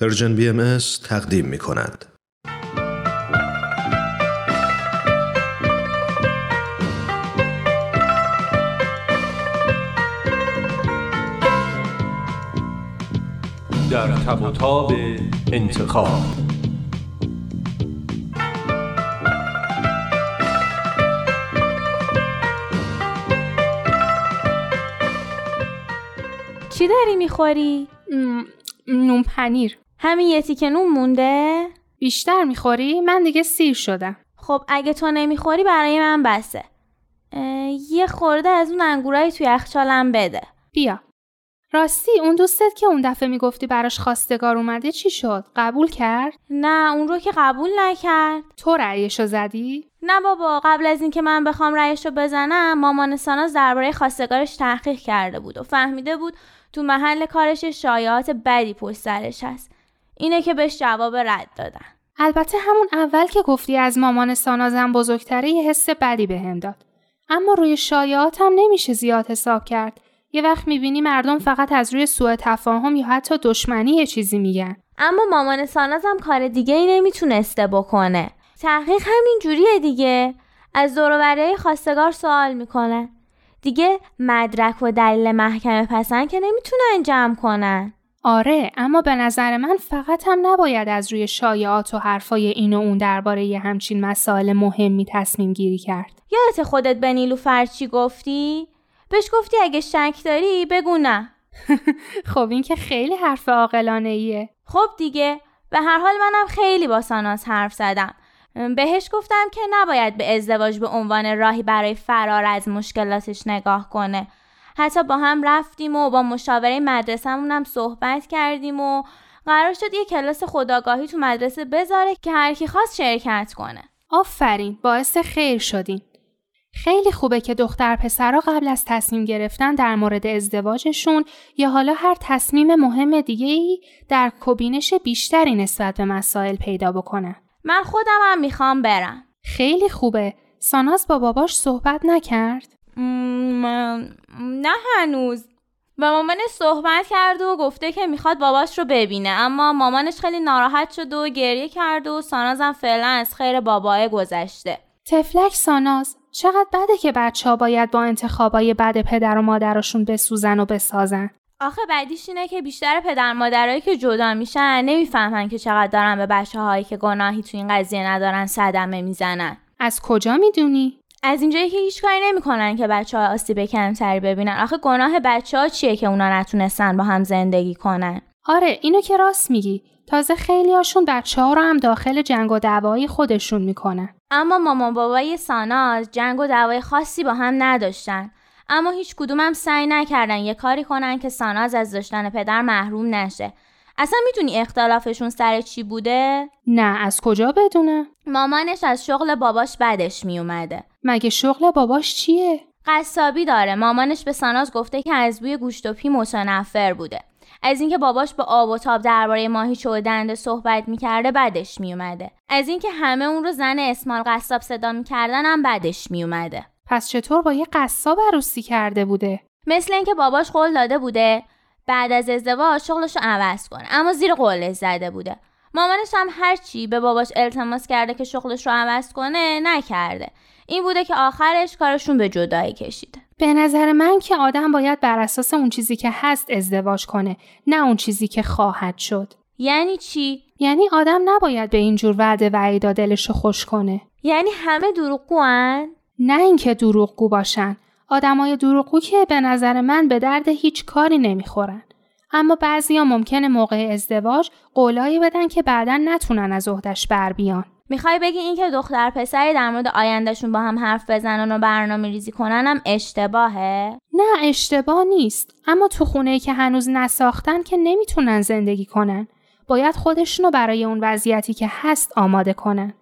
پرژن بی ام تقدیم می کند. در تب و تاب انتخاب چی داری می‌خوری؟ نون پنیر همین یه تیکه نون مونده؟ بیشتر می‌خوری؟ من دیگه سیر شدم خب اگه تو نمی‌خوری برای من بسه یه خورده از اون انگورای توی یخچالم بده بیا راستی اون دوستت که اون دفعه می‌گفتی براش خواستگار اومده چی شد؟ قبول کرد؟ نه اون رو که قبول نکرد تو رأیشو زدی؟ نه بابا قبل از اینکه من بخوام رأیشو بزنم مامان ساناز درباره خواستگارش تحقیق کرده بود و فهمیده بود تو محل کارش شایعات بدی پشت سرش هست اینه که بهش جواب رد دادن. البته همون اول که گفتی از مامان سانازم بزرگتره یه حس بدی بهم داد. اما روی شایعات هم نمیشه زیاد حساب کرد. یه وقت می‌بینی مردم فقط از روی سوء تفاهم یا حتی دشمنی یه چیزی میگن. اما مامان سانازم کار دیگه ای نمی‌تونسته بکنه. تحقیق همین جوریه دیگه. از دور خواستگار سوال می‌کنه. دیگه مدرک و دلیل محکمه پسند که نمی‌تونن جمع کنن. آره اما به نظر من فقط هم نباید از روی شایعات و حرفای این و اون درباره یه همچین مسائل مهمی تصمیم گیری کرد. یادت خودت به نیلو فرچی گفتی؟ بهش گفتی اگه شک داری بگو نه. خب این که خیلی حرف عاقلانه ایه خب دیگه به هر حال منم خیلی با ساناز حرف زدم. بهش گفتم که نباید به ازدواج به عنوان راهی برای فرار از مشکلاتش نگاه کنه. حتی با هم رفتیم و با مشاوره مدرسهمون هم صحبت کردیم و قرار شد یه کلاس خداگاهی تو مدرسه بذاره که هر کی خواست شرکت کنه آفرین باعث خیر شدین خیلی خوبه که دختر پسرها قبل از تصمیم گرفتن در مورد ازدواجشون یا حالا هر تصمیم مهم دیگه ای در کبینش بیشتری نسبت به مسائل پیدا بکنن. من خودم هم می‌خوام برم. خیلی خوبه. ساناز با باباش صحبت نکرد؟ نه هنوز. با مامانش صحبت کرد و گفته که می‌خواد باباش رو ببینه اما مامانش خیلی ناراحت شد و گریه کرد و سانازم فعلا از خیر باباه گذشته. تفلک ساناز چقدر بده که بچه ها باید با انتخابای بد پدر و مادرشون بسوزن و بسازن. آخه بعدیش اینه که بیشتر پدر مادرایی که جدا میشن نمی‌فهمن که چقدر دارن به بچه هایی که گناهی تو این قضیه ندارن صدمه می‌زنن. از کجا می‌دونی؟ از اینجایی که هیچ کاری نمی‌کنن که بچه ها آسیب کمتری ببینن. آخه گناه بچه ها چیه که اونا نتونستن با هم زندگی کنن؟ آره اینو که راست میگی. تازه خیلی هاشون بچه ها رو هم داخل جنگ و دعوایی خودشون می‌کنن. اما مامان بابای ساناز جنگ و دعوای خاصی با هم نداشتن. اما هیچ کدوم سعی نکردن یه کاری کنن که ساناز از داشتن پدر محروم نشه. اصلا می‌دونی اختلافشون سر چی بوده؟ نه از کجا بدونه؟ مامانش از شغل باباش بدش میومده. مگه شغل باباش چیه؟ قصابی داره. مامانش به ساناز گفته که از بوی گوشت و پی متنفر بوده. از اینکه باباش به آب و تاب درباره ماهی و دنده صحبت می‌کرده بدش میومده از اینکه همه اون رو زن اسمال قصاب صدا می‌کردن هم بدش میومده پس چطور با یه قصاب عروسی کرده بوده مثل اینکه باباش قول داده بوده بعد از ازدواج شغلش رو عوض کنه اما زیر قولش زده بوده مامانش هم هرچی به باباش التماس کرده که شغلش رو عوض کنه نکرده. این بوده که آخرش کارشون به جدایی کشیده به نظر من که آدم باید بر اساس اون چیزی که هست ازدواج کنه نه اون چیزی که خواهد شد. یعنی چی؟ یعنی آدم نباید به اینجور وعده وعیدا دلشو خوش کنه. یعنی همه دروغگوان؟ نه اینکه دروغگو باشن. آدمای دروغگو که به نظر من به درد هیچ کاری نمی‌خورن. اما بعضیا ممکنه موقع ازدواج قولایی بدن که بعدا نتونن از عهدش بر بیان. می‌خوای بگی اینکه دختر پسری در مورد آیندهشون با هم حرف بزنن و برنامه ریزی کنن هم اشتباهه؟ نه اشتباه نیست. اما تو خونه که هنوز نساختن که نمی‌تونن زندگی کنن. باید خودشونو برای اون وضعیتی که هست آماده کنن.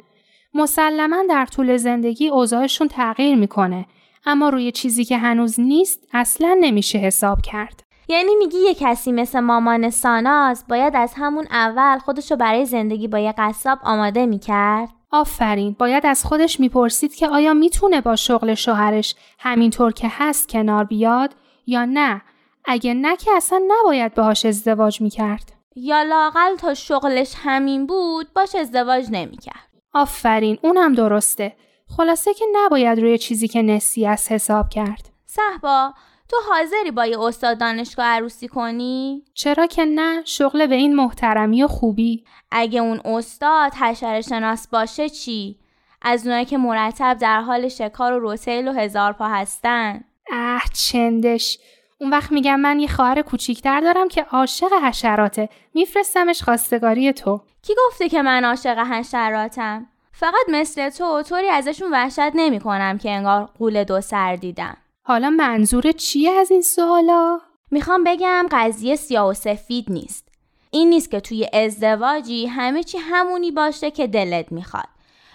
مسلما در طول زندگی اوضاعشون تغییر می‌کنه. اما روی چیزی که هنوز نیست اصلا نمیشه حساب کرد. یعنی میگی یه کسی مثل مامان ساناز باید از همون اول خودشو برای زندگی با یه قصاب آماده می‌کرد؟ آفرین باید از خودش می‌پرسید که آیا می‌تونه با شغل شوهرش همینطور که هست کنار بیاد یا نه اگه نه که اصلا نباید باهاش ازدواج می‌کرد یا لاقل تا شغلش همین بود باش ازدواج نمی‌کرد. آفرین اونم درسته. خلاصه که نباید روی چیزی که نسی از حساب کرد. صحبا تو حاضری با یه استاد دانشگاه عروسی کنی؟ چرا که نه؟ شغل به این محترمی و خوبی. اگه اون استاد حشره شناس باشه چی؟ از اونایی که مرتب در حال شکار و روتیل و هزار پا هستن. اه چندش. اون وقت میگم من یه خواهر کوچیکتر دارم که عاشق حشراته. میفرستمش خواستگاری تو. کی گفته که من عاشق حشراتم؟ فقط مثل تو طوری ازشون وحشت نمی کنم که انگار قول دو سر دیدم. حالا منظور چیه از این سوالا؟ می‌خوام بگم قضیه سیاه و سفید نیست. این نیست که توی ازدواجی همه چی همونی باشه که دلت می‌خواد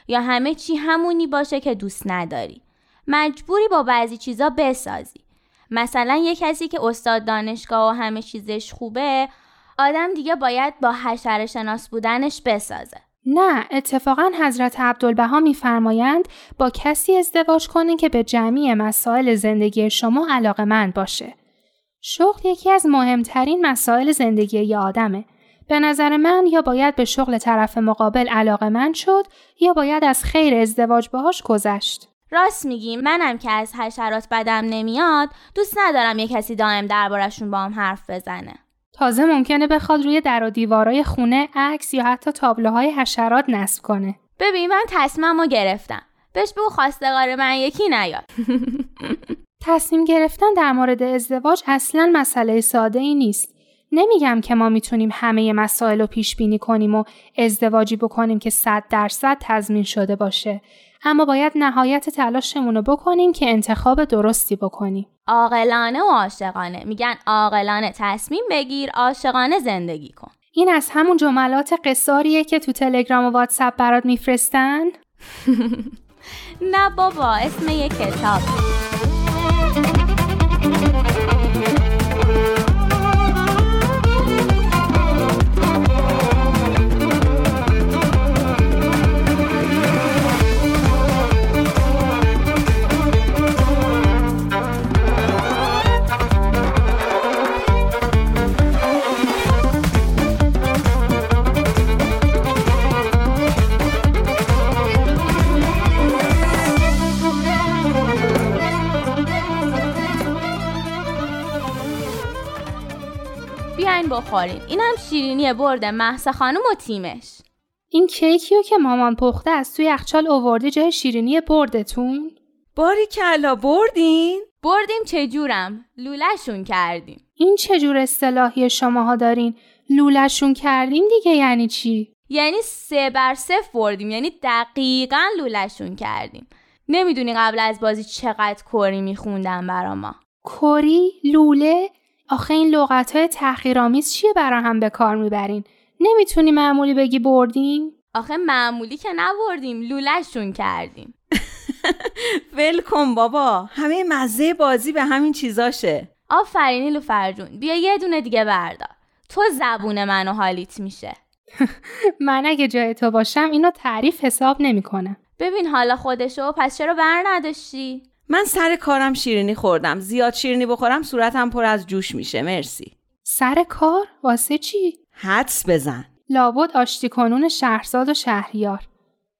یا همه چی همونی باشه که دوست نداری. مجبوری با بعضی چیزا بسازی. مثلا یه کسی که استاد دانشگاه و همه چیزش خوبه آدم دیگه باید با حشره شناس بودنش بسازه. نه اتفاقا حضرت عبدالبها میفرمایند با کسی ازدواج کنین که به جمعی مسائل زندگی شما علاقه مند باشه. شغل یکی از مهمترین مسائل زندگی ی آدمه. به نظر من یا باید به شغل طرف مقابل علاقه مند شد یا باید از خیر ازدواج باهاش گذشت. راست میگی منم که از حشرات بدم نمیاد دوست ندارم یه کسی دائم دربارشون با هم حرف بزنه. تازه ممکنه بخواد روی در و دیوارای خونه عکس یا حتی تابلوهای حشرات نصب کنه. ببین من تصمیم رو گرفتم. بهش بگو خواستگار من یکی نیاد. تصمیم گرفتن در مورد ازدواج اصلا مسئله ساده ای نیست. نمیگم که ما می‌تونیم همه مسائل رو پیش بینی کنیم و ازدواجی بکنیم که صد درصد تضمین شده باشه. اما باید نهایت تلاشمون رو بکنیم که انتخاب درستی بکنیم. عاقلانه و عاشقانه میگن عاقلانه تصمیم بگیر عاشقانه زندگی کن. این از همون جملات قصاریه که تو تلگرام و واتساپ برات میفرستن؟ نه بابا اسم یه کتاب بیاین بخورین اینم شیرینی برده محسا خانم و تیمش این کیکیو که مامان پخته از توی یخچال اوورده جای شیرینی بردتون؟ باری کلا بردین؟ بردیم چجورم لولشون کردیم این چجور اصطلاحی شماها دارین؟ لولشون کردیم دیگه یعنی چی؟ یعنی سه بر صفر بردیم یعنی دقیقا لولشون کردیم نمی‌دونی قبل از بازی چقدر کری میخوندم برا ما کری؟ لوله؟ آخه این لغت های تحقیرآمیز چیه برا هم به کار می‌برین؟ نمی‌تونی معمولی بگی بردیم؟ آخه معمولی که نبردیم لولشون کردیم. ول کن بابا. همه مزه بازی به همین چیزاشه. آفرینی لو فرجون. بیا یه دونه دیگه بردار تو زبون من و حالیت میشه. من اگه جای تو باشم اینو تعریف حساب نمی‌کنم. ببین حالا خودشو پس چرا بر نداشتی؟ من سر کارم شیرینی خوردم. زیاد شیرینی بخورم صورتم پر از جوش میشه. مرسی. سر کار؟ واسه چی؟ حدس بزن. لابد آشتی کنون شهرزاد و شهریار.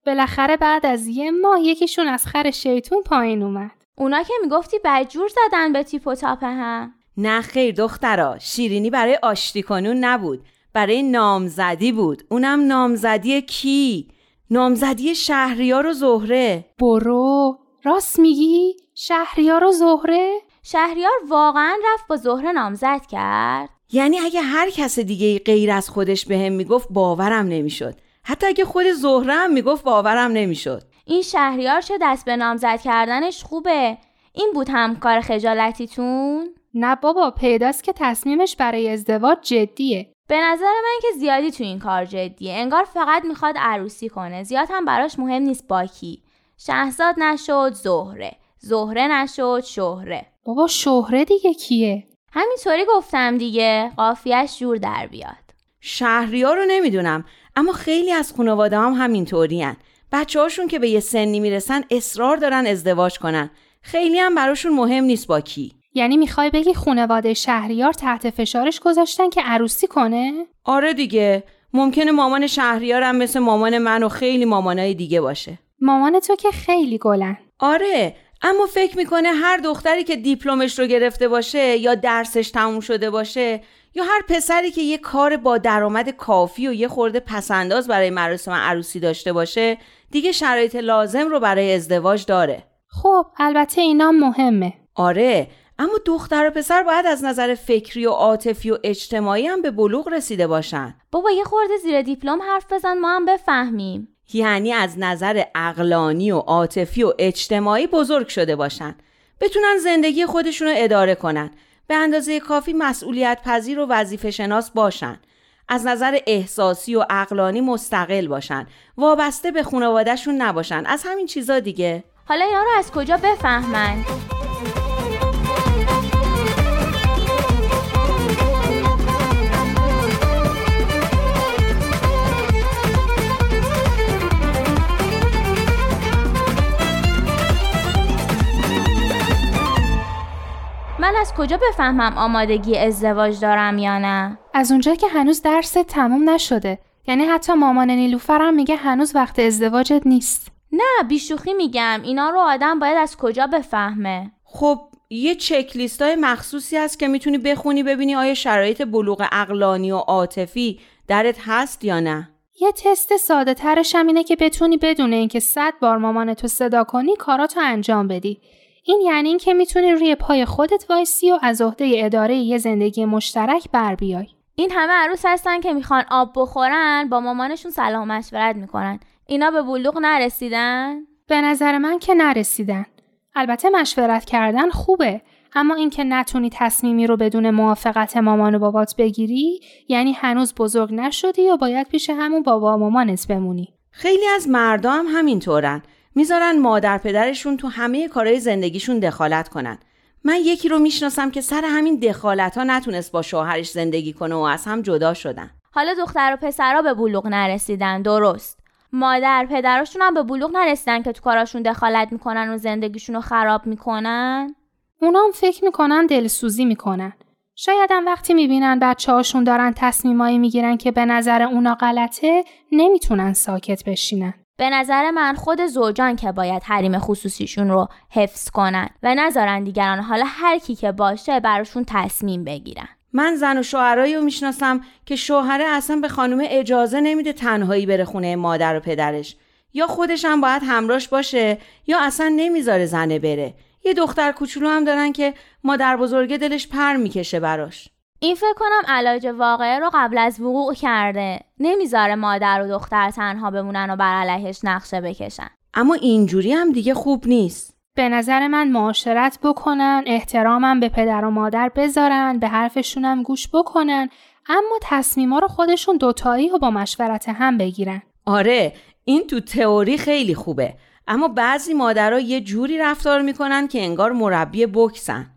بالاخره بعد از یه ماه یکیشون از خر شیطون پایین اومد. اونا که می‌گفتی بدجور زدن به تیپ و تاپ هم. نه خیر دخترا شیرینی برای آشتی کنون نبود. برای نامزدی بود. اونم نامزدی کی؟ نامزدی شهریار و زهره. برو. راست میگی؟ شهریار و زهره؟ شهریار واقعا رفت با زهره نامزد کرد. یعنی اگه هر کس دیگه غیر از خودش بهم هم می‌گفت باورم نمی‌شد. حتی اگه خود زهره هم می‌گفت باورم نمی‌شد. این شهریار چه دست به نامزد کردنش خوبه. این بود همکار خجالتیتون؟ نه بابا پیداست که تصمیمش برای ازدواج جدیه. به نظر من که زیادی تو این کار جدیه. انگار فقط می‌خواد عروسی کنه. زیاد هم براش مهم نیست با کی. شهزاد نشد زهره زهره نشد شهره بابا شهره دیگه کیه؟ همینطوری گفتم دیگه قافیش جور در بیاد شهریار رو نمی‌دونم اما خیلی از خانواده هم همینطوری هن. بچه هاشون که به یه سنی می‌رسن اصرار دارن ازدواج کنن خیلی هم براشون مهم نیست با کی یعنی می‌خوای بگی خونواده شهریار تحت فشارش گذاشتن که عروسی کنه؟ آره دیگه ممکنه مامان شهریارم مثل مامان من و خیلی مامانای دیگه باشه مامان تو که خیلی گلن. آره اما فکر می‌کنه هر دختری که دیپلمش رو گرفته باشه یا درسش تموم شده باشه یا هر پسری که یه کار با درآمد کافی و یه خورده پسنداز برای مراسم عروسی داشته باشه دیگه شرایط لازم رو برای ازدواج داره. خب البته اینا مهمه. آره اما دختر و پسر باید از نظر فکری و عاطفی و اجتماعی هم به بلوغ رسیده باشن. بابا یه خورده زیر دیپلم حرف بزن ما هم بفهمیم. یعنی از نظر اقلانی و عاطفی و اجتماعی بزرگ شده باشن. بتونن زندگی خودشون رو اداره کنن. به اندازه کافی مسئولیت پذیر و وظیفه شناس باشن. از نظر احساسی و اقلانی مستقل باشن. وابسته به خانوادهشون نباشن. از همین چیزا دیگه. حالا اینا رو از کجا بفهمن؟ از کجا بفهمم آمادگی ازدواج دارم یا نه؟ از اونجا که هنوز درست تموم نشده. یعنی حتی مامان نیلوفرم میگه هنوز وقت ازدواجت نیست. نه بیشوخی میگم. اینا رو آدم باید از کجا بفهمه؟ خب یه چک های مخصوصی هست که می‌تونی بخونی ببینی آیا شرایط بلوغ اقلانی و عاطفی درت هست یا نه. یه تست ساده ترش هم اینه که بتونی بدون اینکه صد بار مامان تو صدا کنی کاراتو انجام بدی. این یعنی اینکه می‌تونی روی پای خودت وایسی و از عهده اداره یه زندگی مشترک بر بیای. این همه عروس هستن که می‌خوان آب بخورن با مامانشون سلام مشورت می‌کنن. اینا به بلوغ نرسیدن؟ به نظر من که نرسیدن. البته مشورت کردن خوبه اما اینکه نتونی تصمیمی رو بدون موافقت مامان و بابات بگیری یعنی هنوز بزرگ نشدی و باید پیش همون بابا و مامانت بمونی. خیلی از مردم هم همینطورن. می‌ذارن مادر پدرشون تو همه کارهای زندگیشون دخالت کنن. من یکی رو می‌شناسم که سر همین دخالت ها نتونست با شوهرش زندگی کنه و از هم جدا شدن. حالا دختر و پسرها به بلوغ نرسیدن درست. مادر پدرشون هم به بلوغ نرسیدن که تو کاراشون دخالت می‌کنن و زندگیشون رو خراب می‌کنن؟ اونام فکر می‌کنن دلسوزی می‌کنن. شاید هم وقتی می‌بینن بچه هاشون دارن تصمیمایی می‌گیرن که به نظر اونا غلطه نمی‌تونن ساکت بشینن. به نظر من خود زوجان که باید حریم خصوصیشون رو حفظ کنن و نذارن دیگران حالا هر کی که باشه براشون تصمیم بگیرن. من زن و شوهرایی رو می‌شناسم که شوهره اصلا به خانم اجازه نمیده تنهایی بره خونه مادر و پدرش. یا خودش هم باید همراش باشه یا اصلا نمی‌ذاره زنه بره. یه دختر کوچولو هم دارن که مادر بزرگه دلش پر می‌کشه براش. این فکر کنم علاج واقعه رو قبل از وقوع کرده. نمی‌ذاره مادر و دختر تنها بمونن و بر علیهش نقشه بکشن. اما اینجوری هم دیگه خوب نیست. به نظر من معاشرت بکنن احترامم به پدر و مادر بذارن به حرفشونم گوش بکنن اما تصمیما رو خودشون دوتایی و با مشورت هم بگیرن. آره این تو تئوری خیلی خوبه. اما بعضی مادرها یه جوری رفتار می‌کنن که انگار مربی بکسن.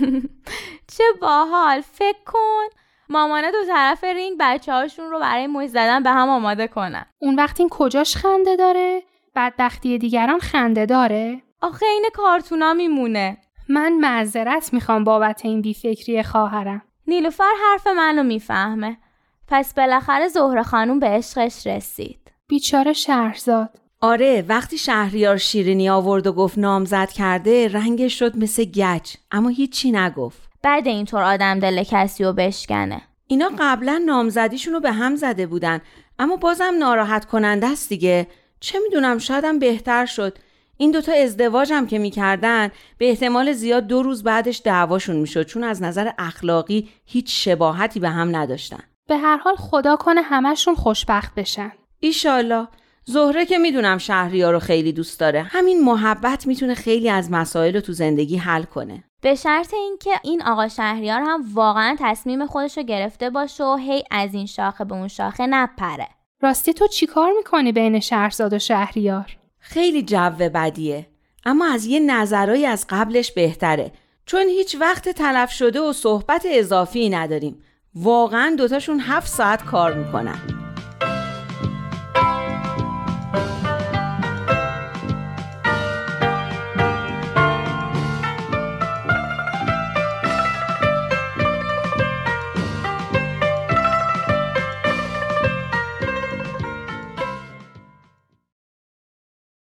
چه باحال. فکر کن. مامانه دو طرف رینگ بچه هاشون رو برای موج زدن به هم آماده کنن. اون وقت این کجاش خنده داره؟ بدبختی دیگران خنده داره؟ آخه این کارتونا میمونه. من معذرت می‌خوام بابت این بیفکری خواهرم. نیلوفر حرف منو می‌فهمه. پس بالاخره زهره خانوم به عشقش رسید. بیچاره شهرزاد. آره وقتی شهریار شیرینی آورد و گفت نامزد کرده رنگش شد مثل گچ. اما هیچی نگفت. بعد اینطور آدم دل کسی و بشکنه. اینا قبلا نامزدیشون رو به هم زده بودن اما بازم ناراحت کننده است دیگه. چه می‌دونم شایدم بهتر شد. این دوتا ازدواجم که می‌کردن به احتمال زیاد دو روز بعدش دعواشون می‌شد چون از نظر اخلاقی هیچ شباهتی به هم نداشتن. به هر حال خدا کنه همشون خوشبخت بشن. ایشالله زهره که می‌دونم شهریار رو خیلی دوست داره همین محبت می‌تونه خیلی از مسائل رو تو زندگی حل کنه. به شرط اینکه این آقا شهریار هم واقعا تصمیم خودش رو گرفته باشه و هی از این شاخه به اون شاخه نپره. راستی تو چیکار می‌کنی بین شهرزاد و شهریار؟ خیلی جو بدیه اما از یه نظرهایی از قبلش بهتره. چون هیچ وقت تلف شده و صحبت اضافی نداریم. واقعا دوتاشون هفت ساعت کار می‌کنن.